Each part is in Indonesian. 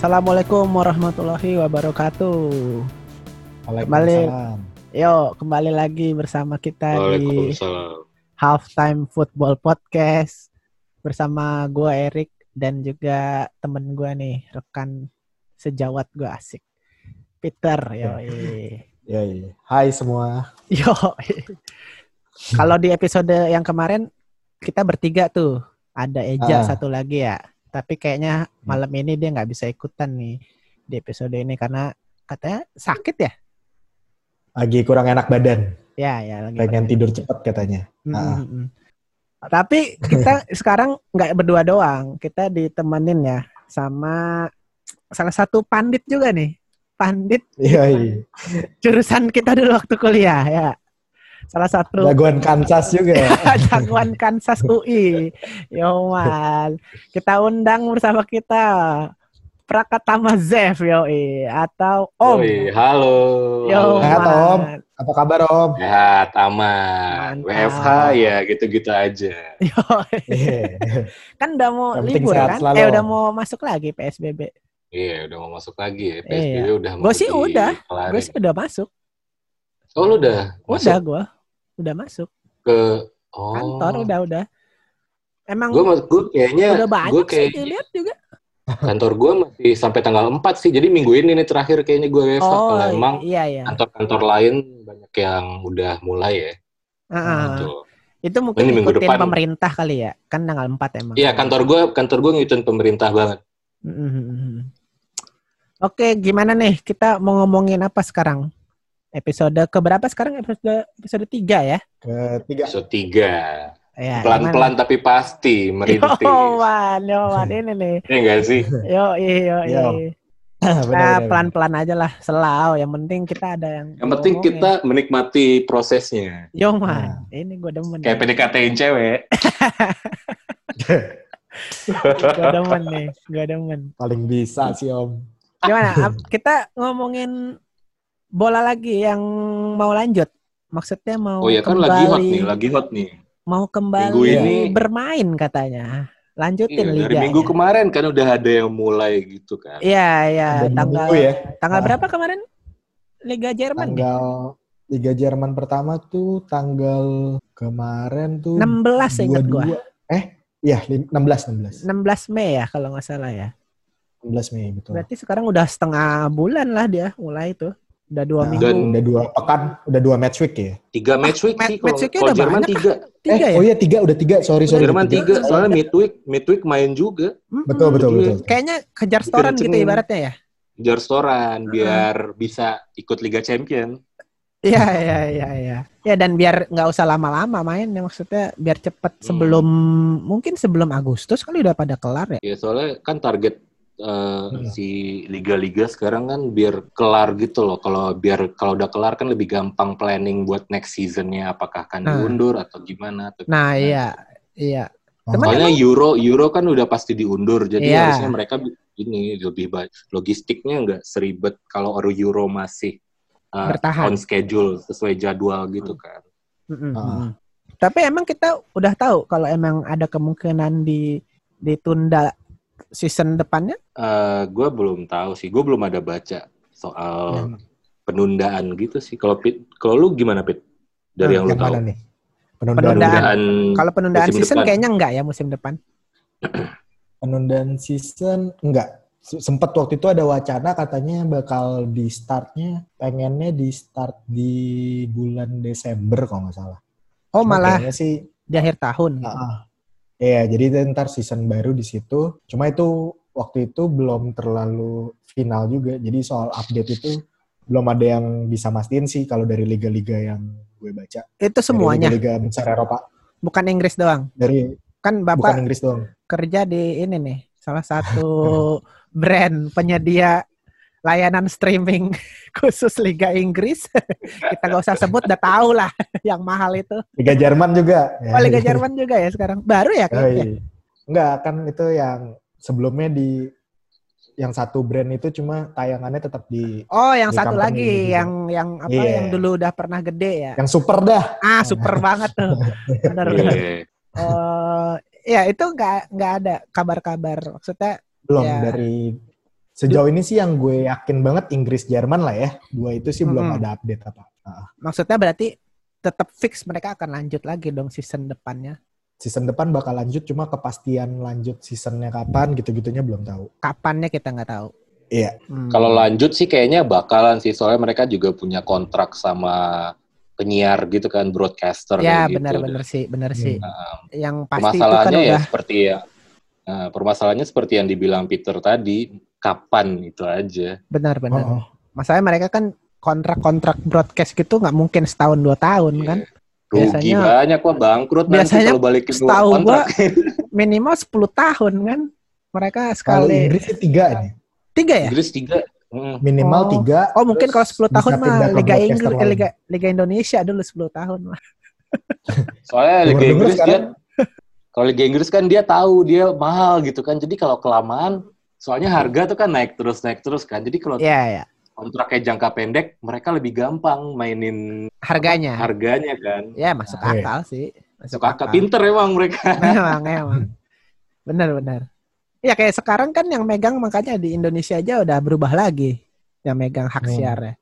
Assalamualaikum warahmatullahi wabarakatuh. Waalaikumsalam. Yo, kembali lagi bersama kita di Waalaikumsalam. Halftime Football Podcast bersama gua Erik dan juga temen gua nih, rekan sejawat gua asik. Peter, yo. Iya. Hai semua. Yo. Kalau di episode yang kemarin kita bertiga tuh, ada Eja Ah. satu lagi ya. Tapi kayaknya malam ini dia nggak bisa ikutan nih di episode ini karena katanya sakit ya. Lagi kurang enak badan. Ya, ya lagi. Pengen tidur cepat katanya. Mm, Ah. mm, mm. Tapi kita sekarang nggak berdua doang. Kita ditemenin ya sama salah satu pandit juga nih. Pandit Iya, iya. jurusan kita dulu waktu kuliah ya. Salah satu Jagoan Kansas juga. ya. jagoan Kansas UI. Yoman. Kita undang bersama kita Prakatama Zev yoi atau Om. Yoi, halo. Yoman. Sehat, Om. Apa kabar Om? Sehat, aman. Mantap. WFH ya gitu-gitu aja. Yoi. Iya. Kan udah mau Yang penting libur kan? selalu, Eh udah mau masuk lagi PSBB. Iya, udah mau masuk lagi ya. PSBB Iya. udah mau Gua sih udah. Gue sih udah masuk. Oh, lu udah masuk Udah gue. Udah masuk. ke oh. Kantor udah udah. Emang Gue gue kayaknya udah banyak gue sih kayak dilihat juga. kantor gue masih sampai tanggal 4 sih. Jadi minggu ini nih terakhir kayaknya gue WFH. Oh Kalau emang iya iya. kantor-kantor lain banyak yang udah mulai ya. Gitu. Itu mungkin Ini minggu ikutin depan. pemerintah kali ya. Kan tanggal 4 emang. Iya, kantor gue kantor gue ngikutin pemerintah banget. Mhm. Oke, gimana nih? Kita mau ngomongin apa sekarang? Episode keberapa sekarang? Episode episode 3 ya? Ketiga. Episode 3. Ya, Pelan-pelan tapi pasti gimana? merintis. Yo, man, yo, man. ini nih. Iya enggak sih? Yo, yo, yo. Nah, pelan-pelan aja lah, selau. Yang penting kita ada yang Yang penting ngomongin. kita menikmati prosesnya. Yo, Nah. man. Ini gue demen. Kayak PDKT-in cewek. Gue demen nih. Gue demen. Paling bisa sih Om. Gimana? Kita ngomongin bola lagi yang mau lanjut. Maksudnya mau Oh ya kan kembali, lagi hot nih, lagi hot nih. mau kembali Minggu ini- bermain katanya. Lanjutin Iya, liga. dari minggu kemarin kan udah ada yang mulai gitu kan. Iya, iya, tanggal minggu ya. tanggal Ah. berapa kemarin? Liga Jerman. Tanggal Liga Jerman pertama tuh tanggal kemarin tuh 16 ingat gua. 22. Eh, iya lim- 16 16. 16 Mei ya kalau nggak salah ya. 16 Mei betul. Berarti sekarang udah setengah bulan lah dia mulai itu. Udah dua Nah, minggu. Dan- udah dua pekan, udah dua match week ya. Tiga match week Ah, sih match kalau weeknya kalau udah Jerman banyak tiga. Tiga eh, ya? oh iya tiga, udah tiga. Sorry, sorry. Jerman udah tiga, soalnya midweek midweek main juga. Mm-mm. Betul, betul, Iya. betul. Kayaknya kejar storan gitu ibaratnya ya. Kejar storan biar bisa ikut Liga Champion. Iya, iya, iya, iya. Ya dan biar nggak usah lama-lama main ya maksudnya biar cepet Hmm. sebelum mungkin sebelum Agustus kali udah pada kelar ya. Ya soalnya kan target Hmm. si liga-liga sekarang kan biar kelar gitu loh. Kalau biar kalau udah kelar kan lebih gampang planning buat next seasonnya apakah akan Nah. diundur atau gimana atau Nah, gimana. iya, iya. Oh, Soalnya emang- Euro Euro kan udah pasti diundur. Jadi Iya. harusnya mereka ini lebih baik logistiknya nggak seribet kalau Euro masih eh, Bertahan. on schedule sesuai jadwal gitu kan. Mm-mm, Ah. mm-mm. Tapi emang kita udah tahu kalau emang ada kemungkinan di ditunda season depannya. Eh gue belum tahu sih. Gue belum ada baca soal penundaan gitu sih. Kalau Pit, kalau lu gimana Pit? Dari Hmm, yang lu yang tahu? mana nih? Penundaan. Penundaan. Penundaan. Kalau penundaan musim season depan. kayaknya enggak ya musim depan. Penundaan season enggak. Sempet waktu itu ada wacana katanya bakal di startnya pengennya di start di bulan Desember kalau nggak salah. Oh, Cuma malah sih di akhir tahun. ah, ah. Iya, jadi ntar season baru di situ. Cuma itu waktu itu belum terlalu final juga. Jadi soal update itu belum ada yang bisa mastiin sih kalau dari liga-liga yang gue baca. Itu Dari semuanya, liga besar Eropa. bukan Inggris doang. Dari Kan bukan Bapak Inggris doang. kerja di ini nih, salah satu brand penyedia layanan streaming khusus Liga Inggris. Kita gak usah sebut, udah tahu lah yang mahal itu. Liga Jerman juga. Oh, Liga Jerman juga ya sekarang. Baru ya Oh, kayaknya. iya. Enggak, kan itu yang sebelumnya di yang satu brand itu cuma tayangannya tetap di Oh, yang Di satu company lagi juga. yang yang apa Iya. yang dulu udah pernah gede ya. yang super dah. Ah, super banget tuh. Bener. Iya. Eh, ya itu nggak nggak ada kabar-kabar. Maksudnya Belum Ya. dari Sejauh ini sih yang gue yakin banget Inggris Jerman lah ya. Dua itu sih belum Mm-mm. ada update apa. Ah, Maksudnya berarti tetap fix mereka akan lanjut lagi dong season depannya. season depan bakal lanjut cuma kepastian lanjut seasonnya kapan gitu-gitunya belum tahu. Kapannya kita nggak tahu. Iya. Hmm. Kalau lanjut sih kayaknya bakalan sih soalnya mereka juga punya kontrak sama penyiar gitu kan broadcaster ya kayak gitu. benar-benar sih, benar Hmm. sih. Nah, Yang pasti itu kan permasalahannya ya udah seperti ya nah, permasalahannya seperti yang dibilang Peter tadi kapan itu aja benar-benar. Oh, oh. Masalahnya mereka kan kontrak-kontrak broadcast gitu nggak mungkin setahun dua tahun Iya. kan. rugi Biasanya- banyak kok bangkrut nanti biasanya kalau balikin uang setahu kontrak Minimal 10 tahun kan. Mereka Kalau sekali Inggris sih tiga nih. tiga ya? Inggris tiga Hmm. Minimal Oh. tiga. Oh mungkin kalau terus 10 tahun mah Liga Inggris, eh. Liga Liga Indonesia dulu 10 tahun mah. soalnya Liga Inggris dia sekarang- kalau Liga Inggris kan dia tahu dia mahal gitu kan jadi kalau kelamaan soalnya harga tuh kan naik terus naik terus kan jadi kalau Iya ya. kontraknya jangka pendek mereka lebih gampang mainin Harganya. harganya kan Ya masuk Iya. akal sih. Masuk suka pinter emang mereka Memang, emang. Benar-benar. Ya kayak sekarang kan yang megang makanya di Indonesia aja udah berubah lagi. Yang megang hak Hmm. siar ya.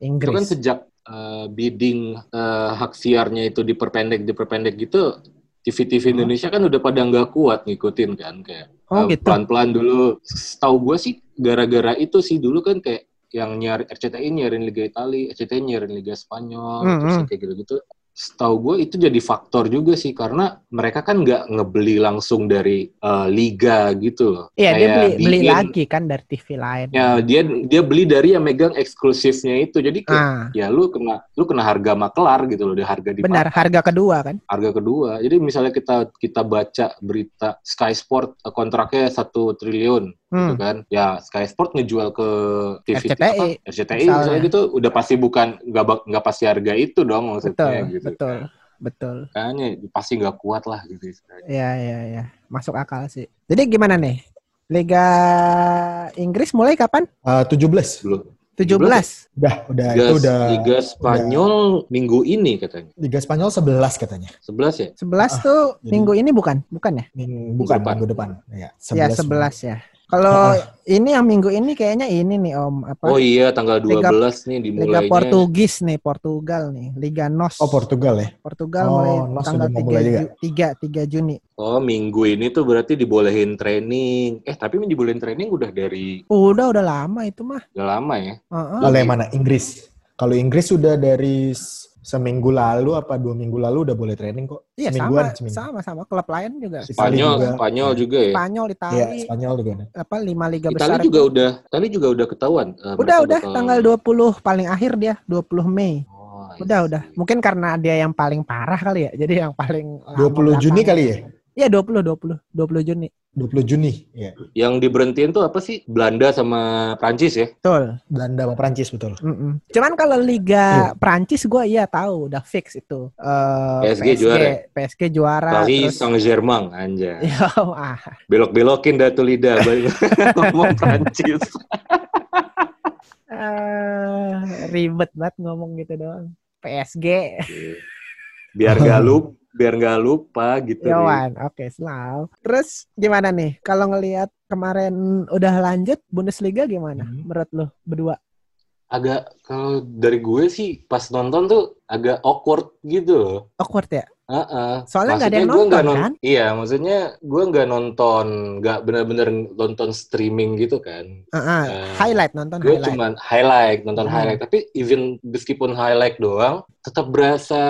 itu Inggris. kan sejak uh, bidding uh, hak siarnya itu diperpendek diperpendek gitu TV-TV Indonesia kan udah pada nggak kuat ngikutin kan kayak Oh, uh, gitu. pelan-pelan dulu tahu gue sih gara-gara itu sih dulu kan kayak yang nyari RCTI nyiarin Liga Italia, RCTI nyiarin Liga Spanyol, Hmm, terus kayak gitu-gitu. Setahu gue itu jadi faktor juga sih karena mereka kan nggak ngebeli langsung dari uh, liga gitu loh. Iya, dia beli beli BIN, lagi kan dari TV lain. Ya dia dia beli dari yang megang eksklusifnya itu. Jadi kayak Ah, ya lu kena lu kena harga makelar gitu loh, di harga di benar, harga kedua kan? harga kedua. Jadi misalnya kita kita baca berita Sky Sport eh, kontraknya satu triliun gitu Hmm. kan. Ya Sky Sport ngejual ke TV RCTI, apa, RCTI misalnya. misalnya gitu udah pasti bukan nggak nggak pasti harga itu dong Betul, maksudnya gitu. betul, betul. Kayaknya pasti nggak kuat lah gitu. Ya, ya, ya. Masuk akal sih. Jadi gimana nih? Liga Inggris mulai kapan? Eh, 17. Belum. 17. Udah, udah Liga, itu udah Liga Spanyol minggu ini katanya. Liga Spanyol 11 katanya. 11 ya? 11 Ah, tuh jadi- minggu ini bukan? Bukan ya? Ming- bukan depan. minggu depan. Ya, Ya, 11 ya. Kalau ini yang minggu ini kayaknya ini nih Om, apa? Oh iya tanggal Liga- 12 nih Liga dimulainya. Portugis nih, Portugal nih, Liga NOS. Oh, Portugal ya. Portugal Oh, mulai NOS tanggal 3, mulai juga. 3, 3 Juni. Oh minggu ini tuh berarti dibolehin training. Eh tapi dibolehin training udah dari Udah udah lama itu mah. udah lama ya. Heeh. Kalau yang mana? Inggris. Kalau Inggris sudah dari seminggu lalu apa dua minggu lalu udah boleh training kok. Iya Semingguan, sama, seminggu. sama sama klub lain juga. Spanyol, juga. Spanyol juga ya. Spanyol, Iya, Italia, Spanyol juga. apa lima liga Itali besar. juga udah, Itali juga udah ketahuan. eh, Udah udah bakal- tanggal 20 paling akhir dia, 20 Mei. Oh, Udah iya. udah. Mungkin karena dia yang paling parah kali ya. Jadi yang paling lama 20 Juni belakangan. kali ya? Iya 20 20 20 Juni. 20 Juni. Iya. Yang diberhentiin tuh apa sih? Belanda sama Prancis ya? Betul. Belanda sama Prancis betul. Mm-mm. Cuman kalau Liga Prancis gue iya tahu udah fix itu. Eh, PSG juara. PSG juara. Paris terus- Saint-Germain anjay. Ya, ah. Belok-belokin dah tuh lidah ngomong Prancis. Eh, ribet banget ngomong gitu doang. PSG. Biar gak lupa, biar gak lupa gitu. nih. Yawan, oke selalu. Terus gimana nih? Kalau ngelihat kemarin udah lanjut Bundesliga gimana? Hmm. Menurut lo berdua? Agak kalau dari gue sih pas nonton tuh agak awkward gitu loh. Awkward ya? Heeh. Soalnya nggak ada yang nggak nonton, kan? Iya, maksudnya gue nggak nonton, nggak benar-benar nonton streaming gitu kan. Heeh, Eh, highlight nonton Gue highlight. cuman highlight, nonton Hmm. highlight. Tapi even meskipun highlight doang, tetap berasa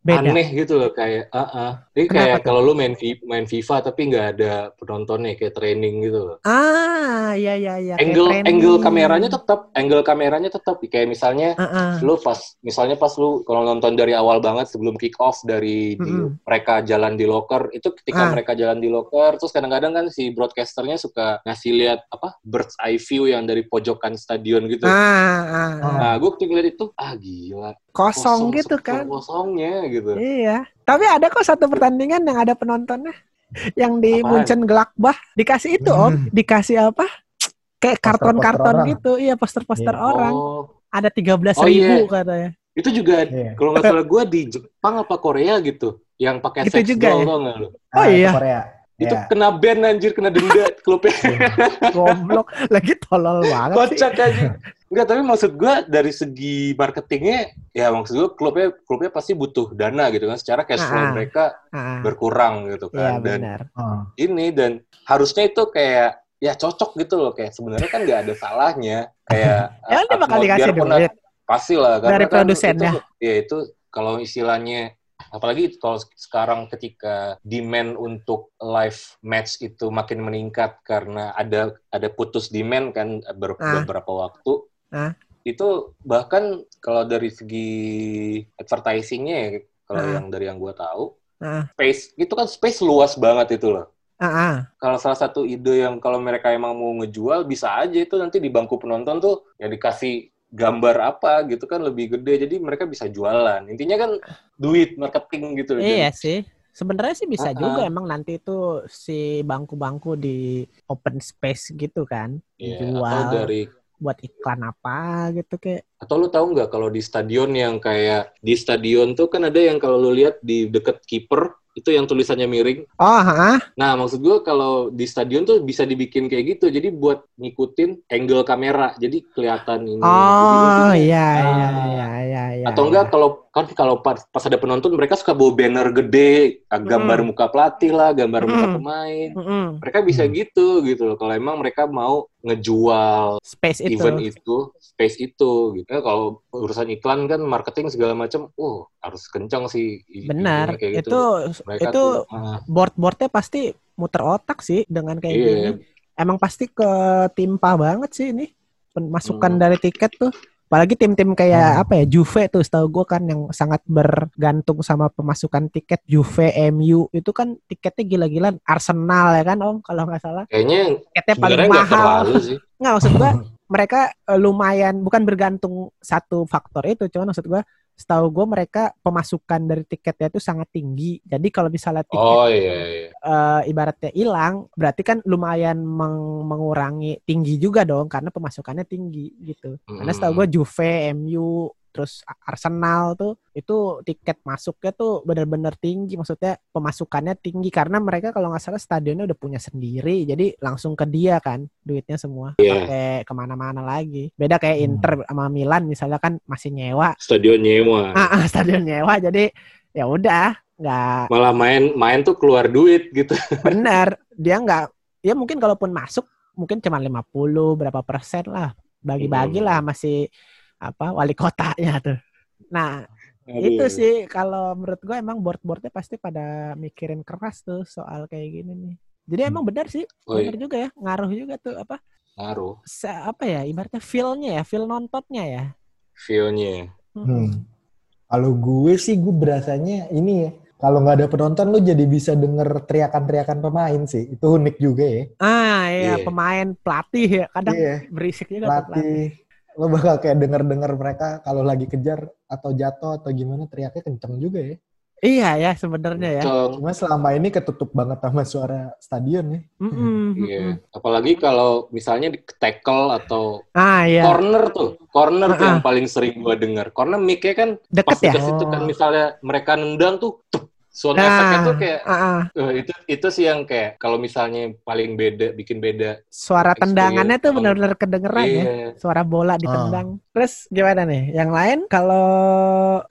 Beda. aneh gitu loh kayak. Heeh. Jadi Kenapa kayak kalau lu main main FIFA tapi nggak ada penontonnya kayak training gitu loh. Ah, iya iya. kayak Angle angle kameranya tetap, angle kameranya tetap kayak misalnya Heeh. lu pas misalnya pas lu kalau nonton dari awal banget sebelum kick off dari di- Mm-mm. mereka jalan di locker itu ketika Ah. mereka jalan di locker terus kadang-kadang kan si broadcasternya suka ngasih lihat apa bird's eye view yang dari pojokan stadion gitu. Ah, ah, ah. Nah, gue ketika lihat itu ah gila kosong, gitu sepenuh kan. kosongnya gitu. Iya. Tapi ada kok satu pertandingan yang ada penontonnya. Yang di Apaan? Munchen Gladbach dikasih itu Om, Hmm. dikasih apa? Kayak karton-karton gitu. Iya, poster-poster Iya. orang. Oh, Ada 13 Oh, ribu iya. katanya. itu juga Iya. kalau nggak salah gue di Jepang apa Korea gitu yang pakai Gitu sex juga doll ya? tau lu? Oh, Ah, iya. Korea. Itu Ya. kena ban anjir, kena denda klubnya. Goblok. Lagi tolol banget. Kocak aja. Enggak, tapi maksud gua dari segi marketingnya, ya maksud gua klubnya klubnya pasti butuh dana gitu kan. Secara cash flow Ah. mereka Ah, berkurang gitu kan. dan benar. Ah. ini dan harusnya itu kayak ya cocok gitu loh kayak sebenarnya kan nggak ada salahnya kayak Ya dia bakal dikasih duit. pasti lah Dari kan produsennya. itu, ya itu kalau istilahnya apalagi kalau sekarang ketika demand untuk live match itu makin meningkat karena ada ada putus demand kan ber- Ah. beberapa waktu Ah. itu bahkan kalau dari segi advertisingnya ya kalau Ah. yang dari yang gue tahu Ah. space itu kan space luas banget itu loh ah. kalau salah satu ide yang kalau mereka emang mau ngejual bisa aja itu nanti di bangku penonton tuh ya dikasih gambar apa gitu kan lebih gede jadi mereka bisa jualan intinya kan duit marketing gitu Iya sih. Sebenarnya sih bisa Ah, juga ah. emang nanti itu si bangku-bangku di open space gitu kan. Iya, Jual atau dari buat iklan apa gitu kayak. atau lu tahu nggak kalau di stadion yang kayak di stadion tuh kan ada yang kalau lu lihat di deket kiper itu yang tulisannya miring Oh, ah. Nah, maksud gue kalau di stadion tuh bisa dibikin kayak gitu. Jadi buat ngikutin angle kamera. Jadi kelihatan ini. Oh, iya Ah. iya iya iya iya. Atau enggak kalau kan kalau pas, pas ada penonton mereka suka bawa banner gede, ah, gambar Mm. muka pelatih lah, gambar muka Mm. pemain. Mm-mm. Mereka bisa Hmm. gitu gitu loh. Kalau emang mereka mau ngejual Space itu. event itu, space itu gitu. Ya, kalau urusan iklan kan marketing segala macam, uh harus kencang sih. Benar. kayak gitu. Itu Mereka itu tuh, ah, board-boardnya pasti muter otak sih dengan kayak iya, gini. Emang pasti ketimpa banget sih ini pemasukan Hmm. dari tiket tuh. Apalagi tim-tim kayak Hmm. apa ya Juve tuh setahu gue kan yang sangat bergantung sama pemasukan tiket Juve, MU itu kan tiketnya gila-gilaan Arsenal ya kan Om kalau nggak salah kayaknya tiketnya paling mahal. Nggak maksud gua mereka eh, lumayan bukan bergantung satu faktor itu, cuman maksud gua setahu gue mereka pemasukan dari tiketnya itu sangat tinggi. Jadi kalau misalnya tiket Oh iya iya. eh, ibaratnya hilang, berarti kan lumayan meng- mengurangi tinggi juga dong karena pemasukannya tinggi gitu. Karena setahu gue Juve, MU, terus Arsenal tuh itu tiket masuknya tuh bener-bener tinggi, maksudnya pemasukannya tinggi karena mereka kalau nggak salah stadionnya udah punya sendiri, jadi langsung ke dia kan duitnya semua, Iya. pakai ke mana-mana lagi. Beda kayak Hmm. Inter sama Milan misalnya kan masih nyewa, Stadion nyewa. ah, ah, stadion nyewa, jadi ya udah nggak Malah main main tuh keluar duit gitu. benar dia nggak ya mungkin kalaupun masuk mungkin cuma 50 berapa persen lah bagi-bagi Hmm. masih apa wali kotanya tuh nah itu sih kalau menurut gue emang board-boardnya pasti pada mikirin keras tuh soal kayak gini nih jadi Hmm. emang benar sih Oh, benar iya. juga ya ngaruh juga tuh apa Ngaruh se- apa ya ibaratnya feel-nya ya feel nontonnya ya feel-nya. Hmm. Kalau gue sih gue berasanya ini ya. Kalau nggak ada penonton lu jadi bisa denger teriakan-teriakan pemain sih. Itu unik juga ya. ah iya Iya. pemain pelatih ya kadang Iya. berisik juga tuh pelatih Pelatih. Lo bakal kayak denger-denger mereka kalau lagi kejar atau jatuh atau gimana teriaknya kenceng juga ya. iya ya sebenarnya ya. Cuma selama ini ketutup banget sama suara stadion ya. Mm-mm, Iya. mm-mm. Apalagi kalau misalnya di tackle atau ah iya corner tuh. Corner tuh Ah, yang paling sering gua dengar. Corner mic-nya kan pas deket ya dikasih tuh kan misalnya mereka nendang tuh tup, sound Nah, efeknya tuh kayak ah, ah. eh, itu itu sih yang kayak kalau misalnya paling beda bikin beda. suara tendangannya tuh benar-benar kedengeran ya. Iya. Suara bola ditendang. Terus gimana nih? Yang lain kalau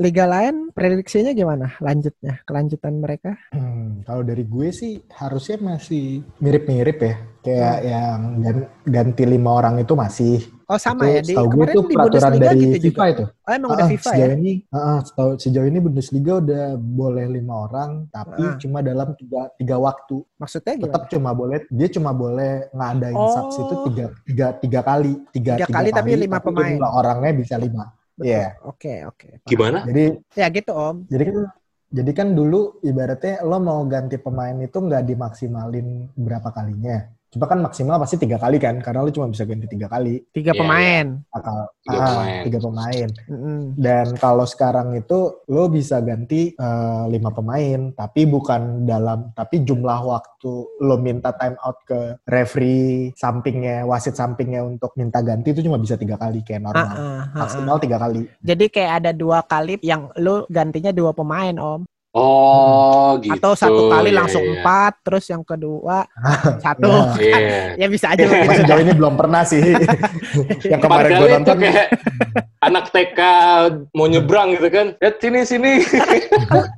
liga lain prediksinya gimana? Lanjutnya, kelanjutan mereka? Hmm, kalau dari gue sih harusnya masih mirip-mirip ya. Kayak yang gan- ganti lima orang itu masih. Oh sama itu ya di kemarin tuh di peraturan Bundesliga dari gitu FIFA juga. itu. Oh emang Ah, udah FIFA ya? sejauh ini, ah, ah, setahu- sejauh ini Bundesliga udah boleh lima orang, tapi Ah. cuma dalam tiga, tiga waktu. Maksudnya gimana? Tetap cuma boleh, dia cuma boleh ngadain Oh. subs itu tiga, tiga, tiga kali, tiga, Tiga kali tapi lima pemain. jumlah orangnya bisa lima. Iya. Oke, oke. Gimana? Jadi, Ya gitu Om. jadi kan, jadi kan dulu ibaratnya lo mau ganti pemain itu nggak dimaksimalin berapa kalinya. Cuma kan maksimal pasti tiga kali kan, karena lo cuma bisa ganti tiga kali. Tiga Iya, pemain. Akal, Tiga ah, pemain. tiga pemain. Mm-mm. Dan kalau sekarang itu lo bisa ganti eh, lima pemain, tapi bukan dalam, tapi jumlah waktu lo minta time out ke referee sampingnya, wasit sampingnya untuk minta ganti itu cuma bisa tiga kali kayak normal. ah, ah, ah. Maksimal tiga kali. Jadi kayak ada dua kali yang lu gantinya dua pemain Om. Oh, gitu. atau satu kali Iya, langsung iya. empat, terus yang kedua satu. Iya. ya bisa aja sejauh ini belum pernah sih. yang kemarin gue nonton kayak anak TK mau nyebrang gitu kan. Ya sini sini.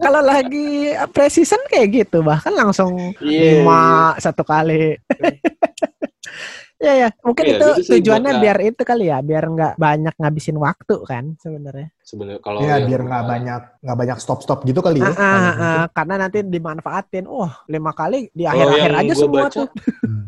Kalau lagi precision kayak gitu, bahkan langsung Iya, lima satu kali. Ya ya, mungkin Iya, itu tujuannya buat- biar itu kali ya, biar nggak banyak ngabisin waktu kan sebenarnya. Sebenarnya kalau ya biar nggak banyak nggak banyak stop stop gitu kali ya. Ah, ah, ah, gitu. karena nanti dimanfaatin. Wah, lima kali di Kalau akhir-akhir yang aja semua baca, tuh.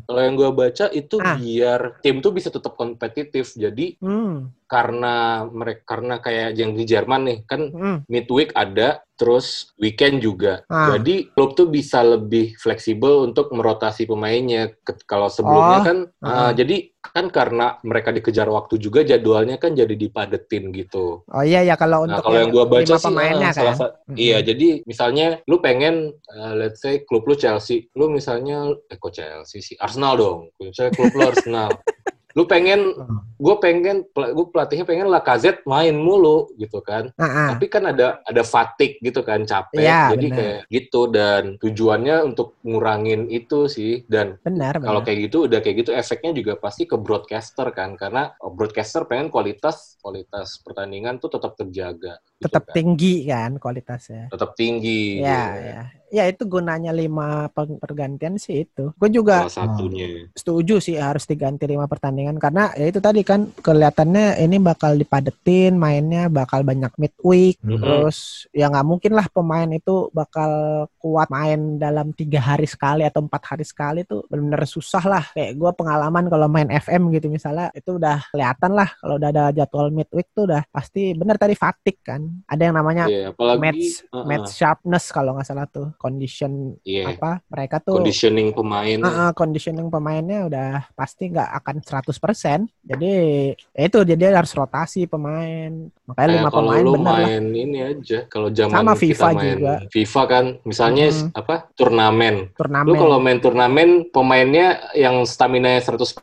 Kalau yang gue baca itu Ah. biar tim tuh bisa tetap kompetitif. Jadi Hmm, karena mereka karena kayak yang di Jerman nih kan hmm. midweek ada, terus weekend juga. Ah. Jadi klub tuh bisa lebih fleksibel untuk merotasi pemainnya. Kalau sebelumnya Oh, kan, ah. Ah, jadi kan karena mereka dikejar waktu juga jadwalnya kan jadi dipadetin gitu. Oh iya ya kalau Nah untuk kalau yang gua baca sih, pemainnya salah kan. sa- Mm-mm. iya. Jadi misalnya lu pengen, uh, let's say klub lu Chelsea, lu misalnya, eh kok Chelsea sih, Arsenal dong. Misalnya klub lu Arsenal. lu pengen, Hmm. gue pengen, gue pelatihnya pengen Lacazette main mulu gitu kan. Ah. Tapi kan ada ada fatigue gitu kan, capek. Iya, Jadi benar. kayak gitu dan tujuannya untuk ngurangin itu sih. Dan Benar, kalau kayak gitu, udah kayak gitu efeknya juga pasti ke broadcaster kan, karena oh, broadcaster pengen kualitas kualitas pertandingan tuh tetap terjaga. gitu Tetap kan. tinggi kan kualitasnya. tetap tinggi. Ya, gitu. ya. Ya itu gunanya lima pergantian sih itu. Gue juga Salah satunya. setuju sih harus diganti lima pertandingan karena ya itu tadi kan kelihatannya ini bakal dipadetin mainnya bakal banyak midweek Mhm. terus ya nggak mungkin lah pemain itu bakal kuat main dalam tiga hari sekali atau empat hari sekali tuh benar-benar susah lah kayak gue pengalaman kalau main FM gitu misalnya itu udah kelihatan lah kalau udah ada jadwal midweek tuh udah pasti benar tadi fatigue kan ada yang namanya Iya, apalagi match uh-uh, match sharpness kalau nggak salah tuh condition iya, apa mereka tuh conditioning pemain. Ah, conditioning pemainnya udah pasti nggak akan 100%. Jadi ya itu jadi harus rotasi pemain. Makanya lima Kayak kalau pemain lu bener lah. main ini aja, kalau zaman Sama kita FIFA main juga. FIFA kan, misalnya Mhm. apa turnamen. Lu Turnamen. kalau main turnamen, pemainnya yang stamina 100%.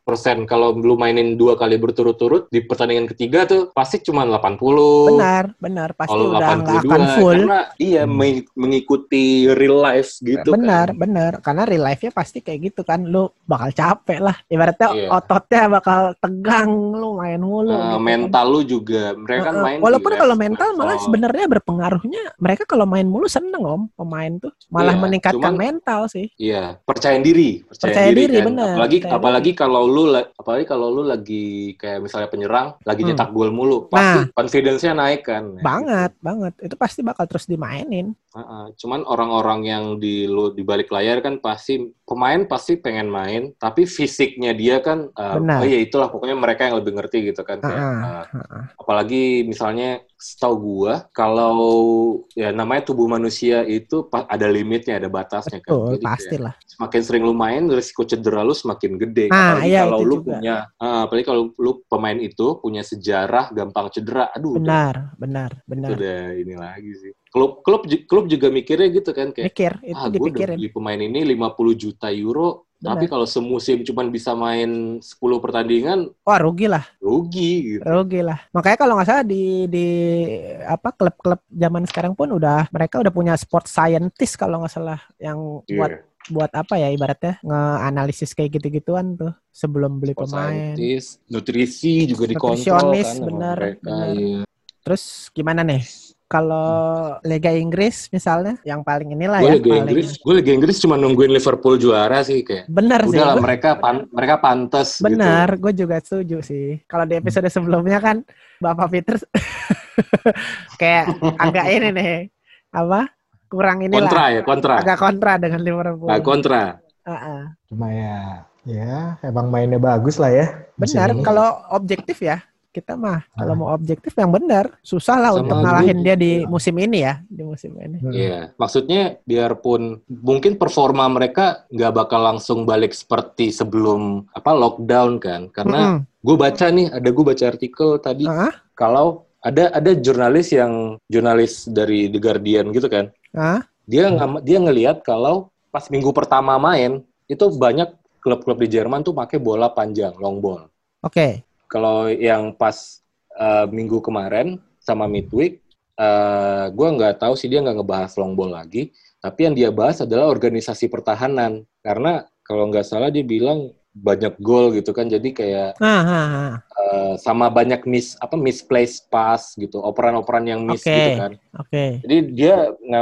Kalau lu mainin dua kali berturut-turut di pertandingan ketiga tuh pasti cuma 80. Benar, benar. Pasti Kalau udah nggak 82 akan full. karena iya Hmm. meng- mengikuti real life gitu benar, kan. benar. Karena real life-nya pasti kayak gitu kan. Lu bakal capek lah. Ibaratnya Iya. ototnya bakal tegang. Lu main mulu. Nah, gitu kan. mental lu juga mereka kan Heeh. main Walaupun kalau mental malah level- sebenarnya berpengaruhnya mereka kalau main mulu seneng om pemain tuh malah Iya, meningkatkan cuman- mental sih. Iya, percaya diri, percaya, Percaya diri, diri, kan. benar, Apalagi percaya apalagi kalau lu la- apalagi kalau lu lagi kayak misalnya penyerang, lagi Hmm. nyetak gol mulu, pasti Nah. confidence-nya naik kan. Ya, Banget, banget. Itu pasti bakal terus dimainin. gitu. Heeh. Cuman orang-orang yang di lu di balik layar kan pasti pemain pasti pengen main, tapi fisiknya dia kan uh, Benar. oh iya itulah pokoknya mereka yang lebih ngerti gitu kan kayak Heeh, uh, heeh. apalagi misalnya setahu gua kalau ya namanya tubuh manusia itu ada limitnya, ada batasnya kan. Betul, Jadi kayak- pastilah. semakin sering lu main risiko cedera lu semakin gede. Ah, apalagi iya, kalau itu lu juga. punya ah, apalagi kalau lu pemain itu punya sejarah gampang cedera. Aduh, udah, Benar, benar, itu benar. udah ini lagi sih. Klub klub klub juga mikirnya gitu kan kayak Mikir, itu ah gue udah beli pemain ini 50 juta euro Benar. tapi kalau semusim cuma bisa main 10 pertandingan Wah, rugi lah, rugi gitu. rugi lah. Makanya kalau nggak salah di di apa klub-klub zaman sekarang pun udah mereka udah punya sport scientist kalau nggak salah yang buat Iya. buat apa ya ibaratnya nge-analisis kayak gitu-gituan tuh sebelum beli Sport pemain. scientist, nutrisi juga dikontrol kan mereka. benar. iya. Terus gimana nih? Kalau Liga Inggris misalnya yang paling inilah Gue ya Liga paling Inggris, gue Liga Inggris cuma nungguin Liverpool juara sih kayak. benar sih. Udah lah gua- mereka pan, mereka pantas gitu. Benar, gue juga setuju sih. Kalau di episode sebelumnya kan Bapak Peter kayak agak ini nih apa kurang inilah Kontra ya, kontra. agak kontra dengan Liverpool. Nah, kontra. Heeh. Cuma ya, ya emang mainnya bagus lah ya. Benar, ini. kalau objektif ya kita mah kalau mau objektif yang benar susah lah Sama untuk ngalahin dia di musim ini ya di musim ini. Hmm. Iya, maksudnya biarpun mungkin performa mereka nggak bakal langsung balik seperti sebelum apa lockdown kan, karena Mm-mm. gue baca nih, ada gue baca artikel tadi Ah, kalau ada ada jurnalis yang jurnalis dari The Guardian gitu kan, ah, dia ngam- dia ngelihat kalau pas minggu pertama main itu banyak klub-klub di Jerman tuh pakai bola panjang, long ball. oke. Kalau yang pas uh, minggu kemarin sama midweek uh, gue nggak tahu sih dia nggak ngebahas long ball lagi. Tapi yang dia bahas adalah organisasi pertahanan. Karena kalau nggak salah dia bilang banyak gol gitu kan jadi kayak Ah, ah, ah. uh, sama banyak miss apa misplaced pass gitu operan-operan yang miss Oke. gitu kan Oke. jadi dia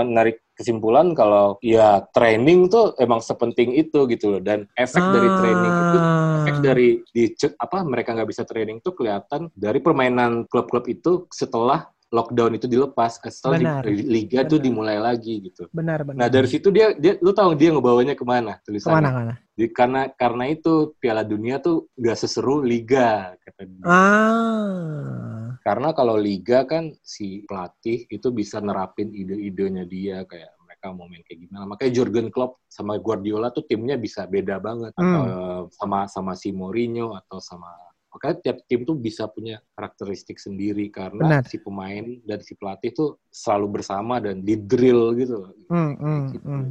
narik kesimpulan kalau ya training tuh emang sepenting itu gitu loh dan efek dari training itu Ah. efek dari di apa mereka nggak bisa training tuh kelihatan dari permainan klub-klub itu setelah lockdown itu dilepas setelah Benar. di- liga tuh Benar. dimulai lagi gitu benar benar. nah dari situ dia dia lu tahu dia ngebawanya ke mana tulisannya ke mana mana? di, karena karena itu Piala Dunia tuh nggak seseru Liga kata dia. Ah. Karena kalau Liga kan si pelatih itu bisa nerapin ide-idenya dia kayak mereka mau main kayak gimana. Makanya Jurgen Klopp sama Guardiola tuh timnya bisa beda banget Hmm. atau sama sama si Mourinho atau sama makanya tiap tim tuh bisa punya karakteristik sendiri karena Benar. si pemain dan si pelatih tuh selalu bersama dan di drill gitu loh. Hmm, hmm, Gitu. hmm.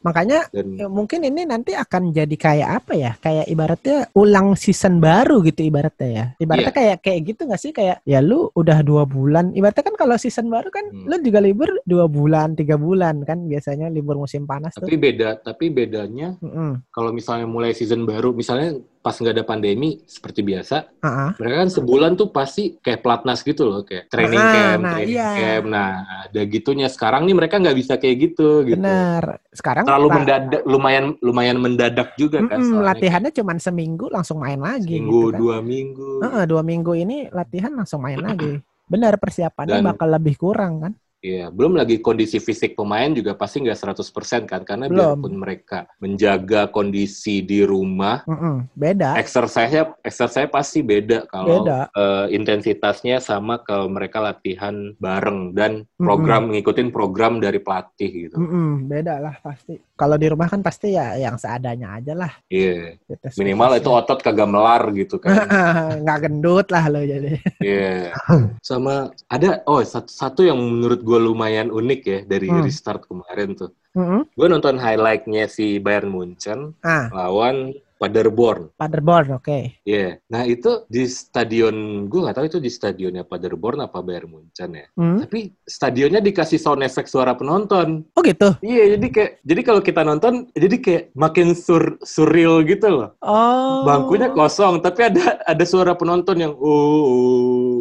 Makanya Dan ya, mungkin ini nanti akan jadi kayak apa ya? Kayak ibaratnya ulang season baru gitu ibaratnya ya. Ibaratnya kayak kayak gitu nggak sih? Kayak ya lu udah dua bulan. Ibaratnya kan kalau season baru kan Hmm. lu juga libur dua bulan, tiga bulan kan biasanya libur musim panas tuh. tapi beda tapi bedanya Mm-mm. kalau misalnya mulai season baru, misalnya pas nggak ada pandemi seperti biasa, Ah, ah. mereka kan sebulan tuh pasti kayak pelatnas gitu loh, kayak training Ah, camp, nah, training iya. camp. Nah, ada gitunya. Sekarang nih mereka nggak bisa kayak gitu, gitu. Benar. Sekarang Terlalu la- mendadak, lumayan lumayan mendadak juga kan. Mm-mm, soalnya latihannya cuma seminggu langsung main lagi Minggu, gitu kan. dua minggu. Heeh, dua minggu ini latihan langsung main lagi. Benar persiapannya Dan- bakal lebih kurang kan? Iya, belum lagi kondisi fisik pemain juga pasti nggak 100% kan, karena Belum. biarpun mereka menjaga kondisi di rumah, Mm-mm, beda. exercise-nya exercise pasti beda kalau Beda. eh, intensitasnya sama kalau mereka latihan bareng dan program ngikutin program dari pelatih gitu. Mm-mm, beda lah pasti. Kalau di rumah kan pasti ya yang seadanya aja lah. Iya. Gitu, Minimal itu otot kagak melar gitu kan. nggak gendut lah lo jadi. Iya. Sama ada oh satu, satu yang menurut gue lumayan unik ya dari Hmm. restart kemarin tuh. Mm-mm. Gue nonton highlightnya si Bayern Munchen Ah, lawan Paderborn. Paderborn oke. Iya. Nah itu di stadion gue nggak tahu itu di stadionnya Paderborn apa Bayern Munchen ya. Hmm? Tapi stadionnya dikasih sound effect suara penonton. Oh gitu. Iya, jadi kayak jadi kalau kita nonton jadi kayak makin sur surreal gitu loh. Oh. Bangkunya kosong tapi ada ada suara penonton yang uh uh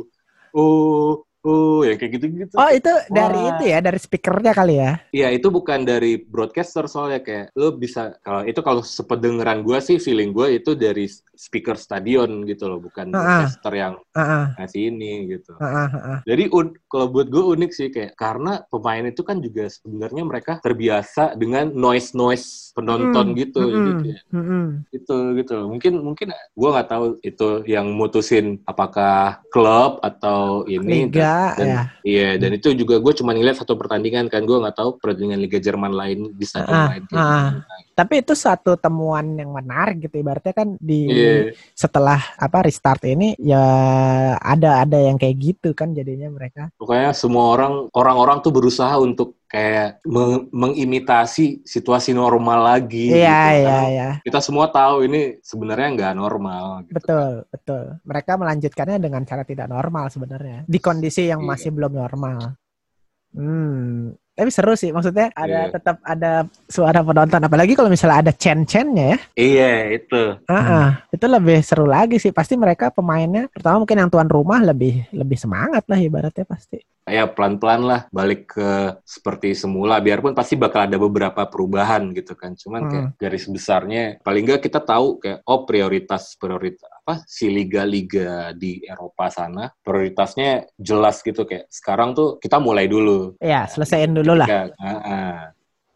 uh, uh yang kayak gitu-gitu. Oh itu dari Wah. itu ya dari speakernya kali ya. Iya, itu bukan dari broadcaster soalnya kayak lo bisa kalau itu kalau sependengaran gue sih feeling gue itu dari speaker stadion gitu loh, bukan Ah, ah. broadcaster yang Ah, ah, ngasih ini gitu. ah, ah, ah, ah. Jadi un- kalau buat gue unik sih kayak karena pemain itu kan juga sebenarnya mereka terbiasa dengan noise noise penonton Mm, gitu, jadi mm-mm, kayak mm-mm. gitu gitu. Mungkin mungkin gue nggak tahu itu yang mutusin apakah klub atau ini. Liga dan, ya. Iya, dan itu juga gue cuma ngeliat satu pertandingan kan, gue nggak tahu pertandingan Liga Jerman lain di stadion Ah, lain. ah. Tapi itu suatu temuan yang menarik gitu ibaratnya kan di Iya, setelah apa restart ini ya ada ada yang kayak gitu kan jadinya mereka. pokoknya semua orang orang-orang tuh berusaha untuk kayak meng- mengimitasi situasi normal lagi. Iya gitu. iya Karena iya. Kita semua tahu ini sebenarnya nggak normal. Gitu. Betul, betul. Mereka melanjutkannya dengan cara tidak normal sebenarnya. Di kondisi yang Iya. masih belum normal. Hmm. Tapi seru sih, maksudnya ada Iya. tetap ada suara penonton. Apalagi kalau misalnya ada chen-chennya ya. Iya itu. Ah, ah. itu lebih seru lagi sih. Pasti mereka pemainnya pertama mungkin yang tuan rumah lebih lebih semangat lah ibaratnya pasti. Ya pelan-pelan lah balik ke seperti semula. Biarpun pasti bakal ada beberapa perubahan gitu kan. Cuman kayak Hmm. garis besarnya paling nggak kita tahu kayak oh prioritas prioritas apa si liga-liga di Eropa sana prioritasnya jelas gitu kayak sekarang tuh kita mulai dulu. Ya, selesaiin dulu lah. Ah, ah.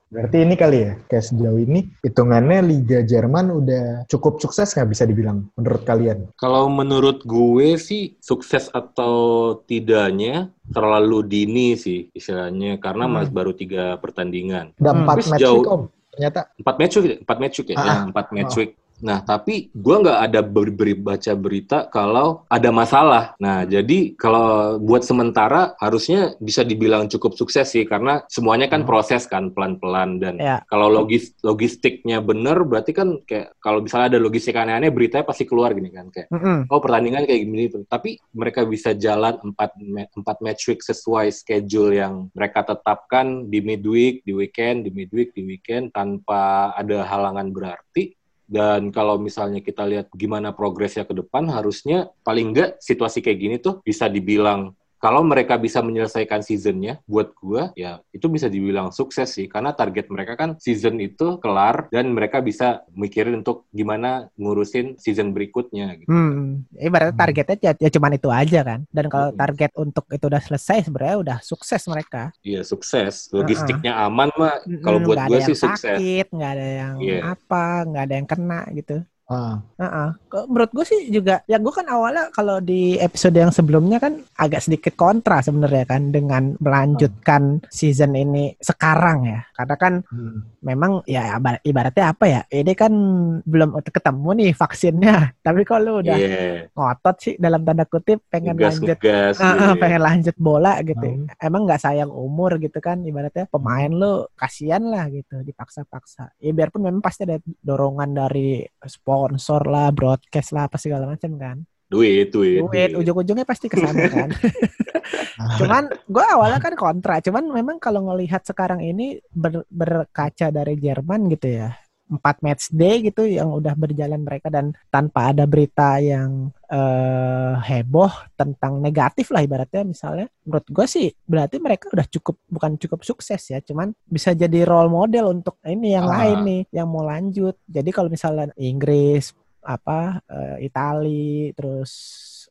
Berarti ini kali ya, kayak sejauh ini hitungannya Liga Jerman udah cukup sukses nggak bisa dibilang menurut kalian? Kalau menurut gue sih sukses atau tidaknya terlalu dini sih istilahnya karena Hmm. mas baru tiga pertandingan Ada Hmm. empat Tapi match sejauh- week om, ternyata. empat match week empat match week ya, Ah, Ya, empat match oh. Nah, tapi gua nggak ada ber- beri- baca berita kalau ada masalah. Nah, jadi kalau buat sementara harusnya bisa dibilang cukup sukses sih karena semuanya kan Hmm. proses kan pelan-pelan dan Ya. kalau logis logistiknya bener berarti kan kayak kalau misalnya ada logistik aneh-aneh beritanya pasti keluar gini kan kayak Mm-mm. oh pertandingan kayak gini tuh. Tapi mereka bisa jalan empat empat match week sesuai schedule yang mereka tetapkan di midweek, di weekend, di midweek, di weekend tanpa ada halangan berarti. Dan kalau misalnya kita lihat gimana progresnya ke depan, harusnya paling enggak situasi kayak gini tuh bisa dibilang kalau mereka bisa menyelesaikan seasonnya, buat gua ya itu bisa dibilang sukses sih karena target mereka kan season itu kelar dan mereka bisa mikirin untuk gimana ngurusin season berikutnya gitu. Hmm, ibaratnya targetnya ya, ya cuman itu aja kan. Dan kalau Mm-mm. target untuk itu udah selesai sebenarnya udah sukses mereka. Iya sukses, logistiknya aman mah. Kalau buat nggak gue ada sih yang sukses. sakit, nggak ada yang Iya. apa, nggak ada yang kena gitu. Ah, Heeh. Kok Menurut gue sih juga, ya gue kan awalnya kalau di episode yang sebelumnya kan agak sedikit kontra sebenarnya kan dengan melanjutkan season ini sekarang ya. Karena kan hmm. memang ya ibar- ibaratnya apa ya, ini kan belum ketemu nih vaksinnya. Tapi kalau udah Iya, ngotot sih dalam tanda kutip pengen ngegas lanjut. Ah, ah, iya. pengen lanjut bola gitu. Hmm. Emang nggak sayang umur gitu kan ibaratnya pemain lu kasihan lah gitu dipaksa-paksa. Ya biarpun memang pasti ada dorongan dari sponsor lah, broadcast lah apa segala macam kan. Duit, duit. Duit ujung-ujungnya pasti ke sana kan. cuman gue awalnya kan kontra, cuman memang kalau ngelihat sekarang ini ber- berkaca dari Jerman gitu ya. Empat match day gitu yang udah berjalan mereka dan tanpa ada berita yang eh, heboh tentang negatif lah ibaratnya misalnya menurut gue sih berarti mereka udah cukup bukan cukup sukses ya cuman bisa jadi role model untuk ini yang Ah. lain nih yang mau lanjut jadi kalau misalnya Inggris apa eh, Itali terus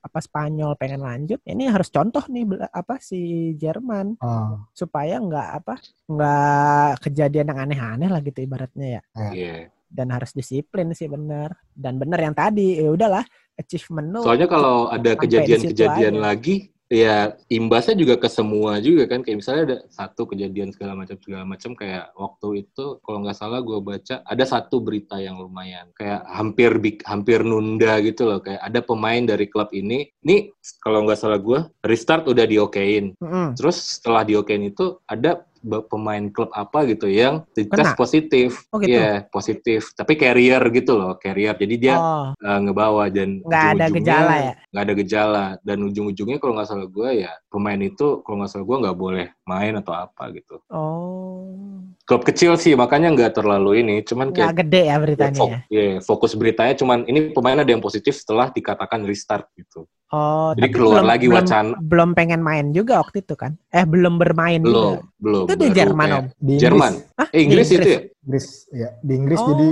apa Spanyol pengen lanjut ini harus contoh nih apa si Jerman. Ah, supaya nggak apa nggak kejadian yang aneh-aneh lah gitu ibaratnya ya. Iya. dan harus disiplin sih benar dan benar yang tadi ya udahlah achievement lu Soalnya kalau ada kejadian-kejadian aja. lagi, ya imbasnya juga ke semua juga kan. Kayak misalnya ada satu kejadian segala macam segala macam kayak waktu itu kalau nggak salah gue baca ada satu berita yang lumayan kayak hampir hampir nunda gitu loh. Kayak ada pemain dari klub ini, nih kalau nggak salah gue restart udah diokein. Mm-mm. Terus setelah diokein itu ada pemain klub apa gitu yang dites positif. Oh, gitu? Iya, positif. Tapi carrier gitu loh, carrier. Jadi dia oh eh, ngebawa dan nggak ada gejala ya nggak ada gejala dan ujung-ujungnya kalau nggak salah gue ya pemain itu kalau nggak salah gue nggak boleh main atau apa gitu oh klub kecil sih makanya nggak terlalu ini. Cuman nggak kayak gede ya ya, beritanya fok- ya? ya, fokus beritanya cuman ini pemain ada yang positif setelah dikatakan restart gitu. Oh Jadi tapi keluar belum, lagi belum, wacana. belum pengen main juga waktu itu kan? Eh belum bermain belum juga? Belum itu di Jerman kayak- om? Di Inggris, Jerman. Ah eh Inggris, itu ya? Inggris ya di Inggris oh. jadi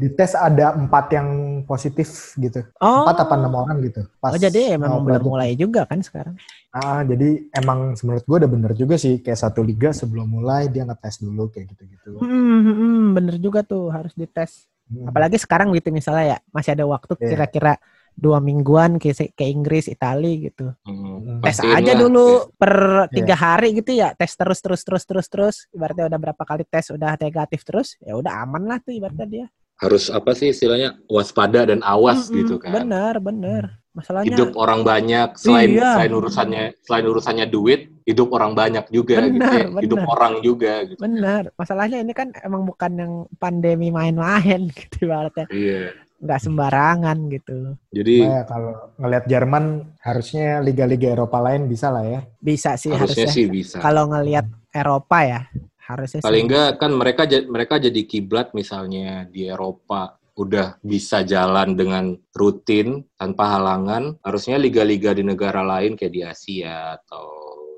di tes ada empat yang positif gitu. Oh. empat apa enam orang gitu pas oh jadi mau memang belum mulai juga kan sekarang? Ah jadi emang menurut gue udah bener juga sih. Kayak satu liga sebelum mulai dia ngetes dulu kayak gitu gitu Hmm, hmm, hmm, bener juga tuh harus dites. Apalagi sekarang gitu misalnya ya masih ada waktu Iya. kira-kira dua mingguan ke ke Inggris Itali gitu. Hmm, tes pastiin aja lah. dulu Ya. per tiga hari gitu ya tes terus terus terus terus terus. Ibaratnya udah berapa kali tes udah negatif terus ya udah aman lah tuh ibaratnya dia harus apa sih istilahnya waspada dan awas Mm-mm, gitu kan. Bener bener masalahnya hidup orang banyak selain Iya. selain urusannya selain urusannya duit hidup orang banyak juga gitu Benar, ya. hidup benar. orang juga gitu. Bener masalahnya ini kan emang bukan yang pandemi main-main gitu ibaratnya. Iya. Nggak sembarangan gitu. Jadi Nah, kalau ngelihat Jerman harusnya liga-liga Eropa lain bisa lah ya. Bisa sih harusnya harusnya, sih bisa. Kalau ngelihat Eropa ya harusnya paling enggak kan mereka mereka jadi kiblat misalnya di Eropa. Udah bisa jalan dengan rutin tanpa halangan. Harusnya liga-liga di negara lain kayak di Asia atau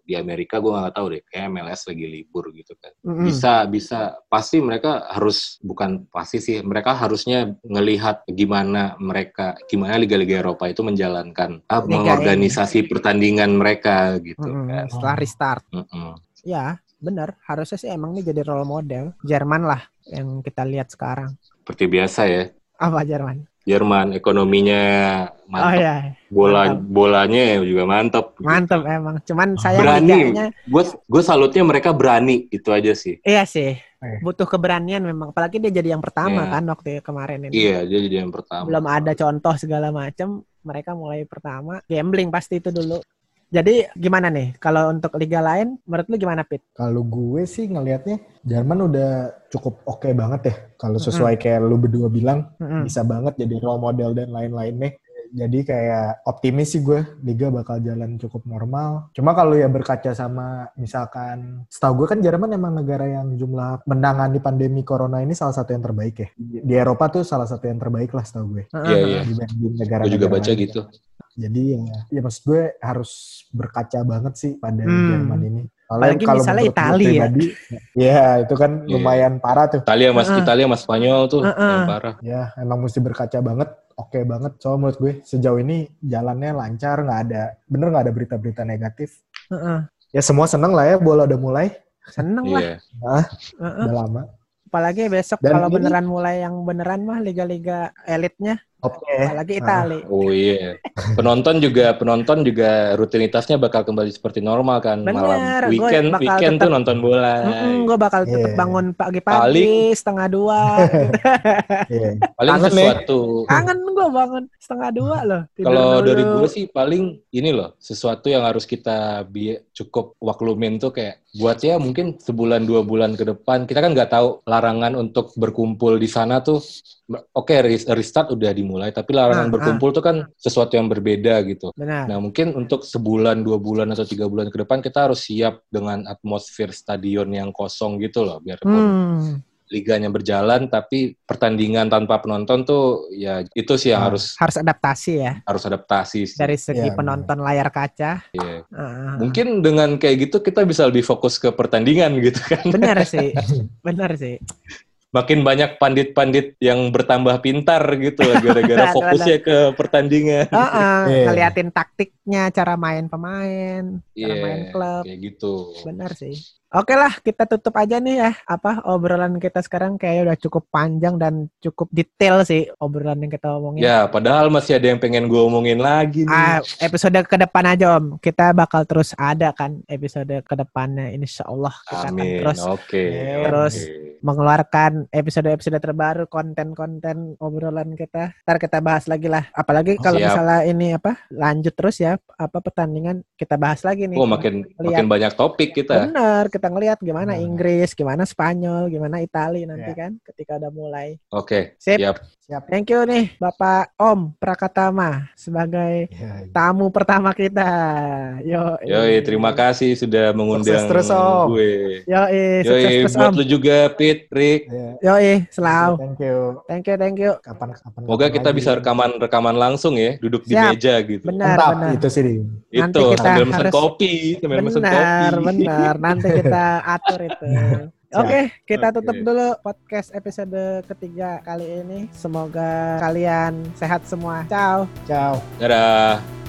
di Amerika gue nggak tahu deh. Kayak MLS lagi libur gitu kan. Mm-mm. bisa bisa. Pasti mereka harus bukan pasti sih mereka harusnya ngelihat gimana mereka gimana liga-liga Eropa itu menjalankan ah, mengorganisasi pertandingan mereka gitu Mm-mm. kan. setelah restart. Mm-mm. ya bener harusnya sih emang ini jadi role model Jerman lah yang kita lihat sekarang seperti biasa ya apa Jerman Jerman ekonominya oh mantap ya bola mantap. bolanya juga mantap mantep emang cuman saya berani gue gue salutnya mereka berani itu aja sih iya sih Eh. butuh keberanian memang. Apalagi dia jadi yang pertama Iya. kan waktu kemarin ini. Iya, dia jadi yang pertama. Belum ada contoh segala macam. Mereka mulai pertama gambling pasti itu dulu. Jadi gimana nih kalau untuk liga lain menurut lu gimana Pit? Kalau gue sih ngelihatnya Jerman udah cukup oke banget ya. Kalau sesuai kayak lu berdua bilang Mm-mm. bisa banget jadi role model dan lain-lainnya. Jadi kayak optimis sih gue liga bakal jalan cukup normal. Cuma kalau ya berkaca sama misalkan setahu gue kan Jerman emang negara yang jumlah menangani pandemi corona ini salah satu yang terbaik ya. Di Eropa tuh salah satu yang terbaik lah setahu gue. Iya, iya. Dibanding Gue negara-negara juga baca lain. gitu. Jadi ya, ya maksud gue harus berkaca banget sih pada Hmm. Jerman ini. Apalagi misalnya menurut gue Itali ya. ya itu kan Iya. lumayan parah tuh. Italia mas Heeh. Italia mas Spanyol tuh Heeh. yang parah. Ya emang mesti berkaca banget, oke banget. Soalnya menurut gue sejauh ini jalannya lancar, nggak ada, bener nggak ada berita-berita negatif. Heeh. Ya semua seneng lah ya, bola udah mulai, Seneng lah. Iya. Heeh. udah lama. Apalagi besok Dan kalau ini- beneran mulai yang beneran mah liga-liga elitnya. Oke. Apalagi Itali. Oh iya. Penonton juga penonton juga rutinitasnya bakal kembali seperti normal kan. Bener, Malam gue weekend bakal weekend tetap- tuh nonton bola. gue bakal tetap Iya. bangun pagi-pagi Paling- setengah dua. Iya. Paling Kangen nih. sesuatu Kangen gue bangun setengah dua loh. Kalau dari gue sih paling ini loh, sesuatu yang harus kita bi cukup waklumin tuh kayak buat ya mungkin sebulan dua bulan ke depan kita kan nggak tahu larangan untuk berkumpul di sana tuh oke res- restart udah dimulai tapi larangan Ah, berkumpul tuh kan sesuatu yang berbeda gitu. Benar. Nah mungkin untuk sebulan dua bulan atau tiga bulan ke depan kita harus siap dengan atmosfer stadion yang kosong gitu loh biar Hmm. liganya berjalan tapi pertandingan tanpa penonton tuh ya itu sih yang Ah. harus Harus adaptasi ya harus adaptasi sih. dari segi Iya, penonton layar kaca. Iya. Ah. Mungkin dengan kayak gitu kita bisa lebih fokus ke pertandingan gitu kan. Benar sih. Benar sih. Makin banyak pandit-pandit yang bertambah pintar gitu gara-gara fokusnya ke pertandingan. Heeh, Iya. ngeliatin taktiknya, cara main pemain, cara Iya, main klub. kayak gitu. Benar sih. Oke lah, kita tutup aja nih ya. Apa obrolan kita sekarang kayaknya udah cukup panjang dan cukup detail sih obrolan yang kita omongin. Ya, padahal masih ada yang pengen gue omongin lagi nih. Ah, episode ke depan aja Om. Kita bakal terus ada kan episode ke depannya. Insya Allah kita akan Amin. terus Oke. Terus oke. mengeluarkan episode-episode terbaru, konten-konten obrolan kita. Ntar kita bahas lagi lah. Apalagi kalau misalnya ini apa lanjut terus ya apa pertandingan kita bahas lagi nih. Oh, makin Lihat. makin banyak topik kita. Bener, kita ngelihat gimana Nah. Inggris, gimana Spanyol, gimana Itali nanti Ya. kan ketika udah mulai. Oke, Sip. siap. Siap. Thank you nih Bapak Om Prakatama sebagai Ya, tamu pertama kita. Yo. Yoi, terima kasih sudah mengundang Sukses terus, Om. gue. Yo, terus buat Om. lu juga, Pit, Rick. ya. Yo, selalu. Thank you. Thank you, thank you. Kapan kapan. Semoga kapan kita lagi. bisa rekaman-rekaman langsung ya, duduk di Siap. meja gitu. Benar, Mantap, benar. Itu sih. Di. Nanti Itu kita sambil mesen harus- kopi, sambil mesen kopi. Benar, benar. Nanti kita atur itu. Oke, kita Oke. tutup dulu podcast episode ketiga kali ini. Semoga kalian sehat semua. Ciao. Ciao. Dadah.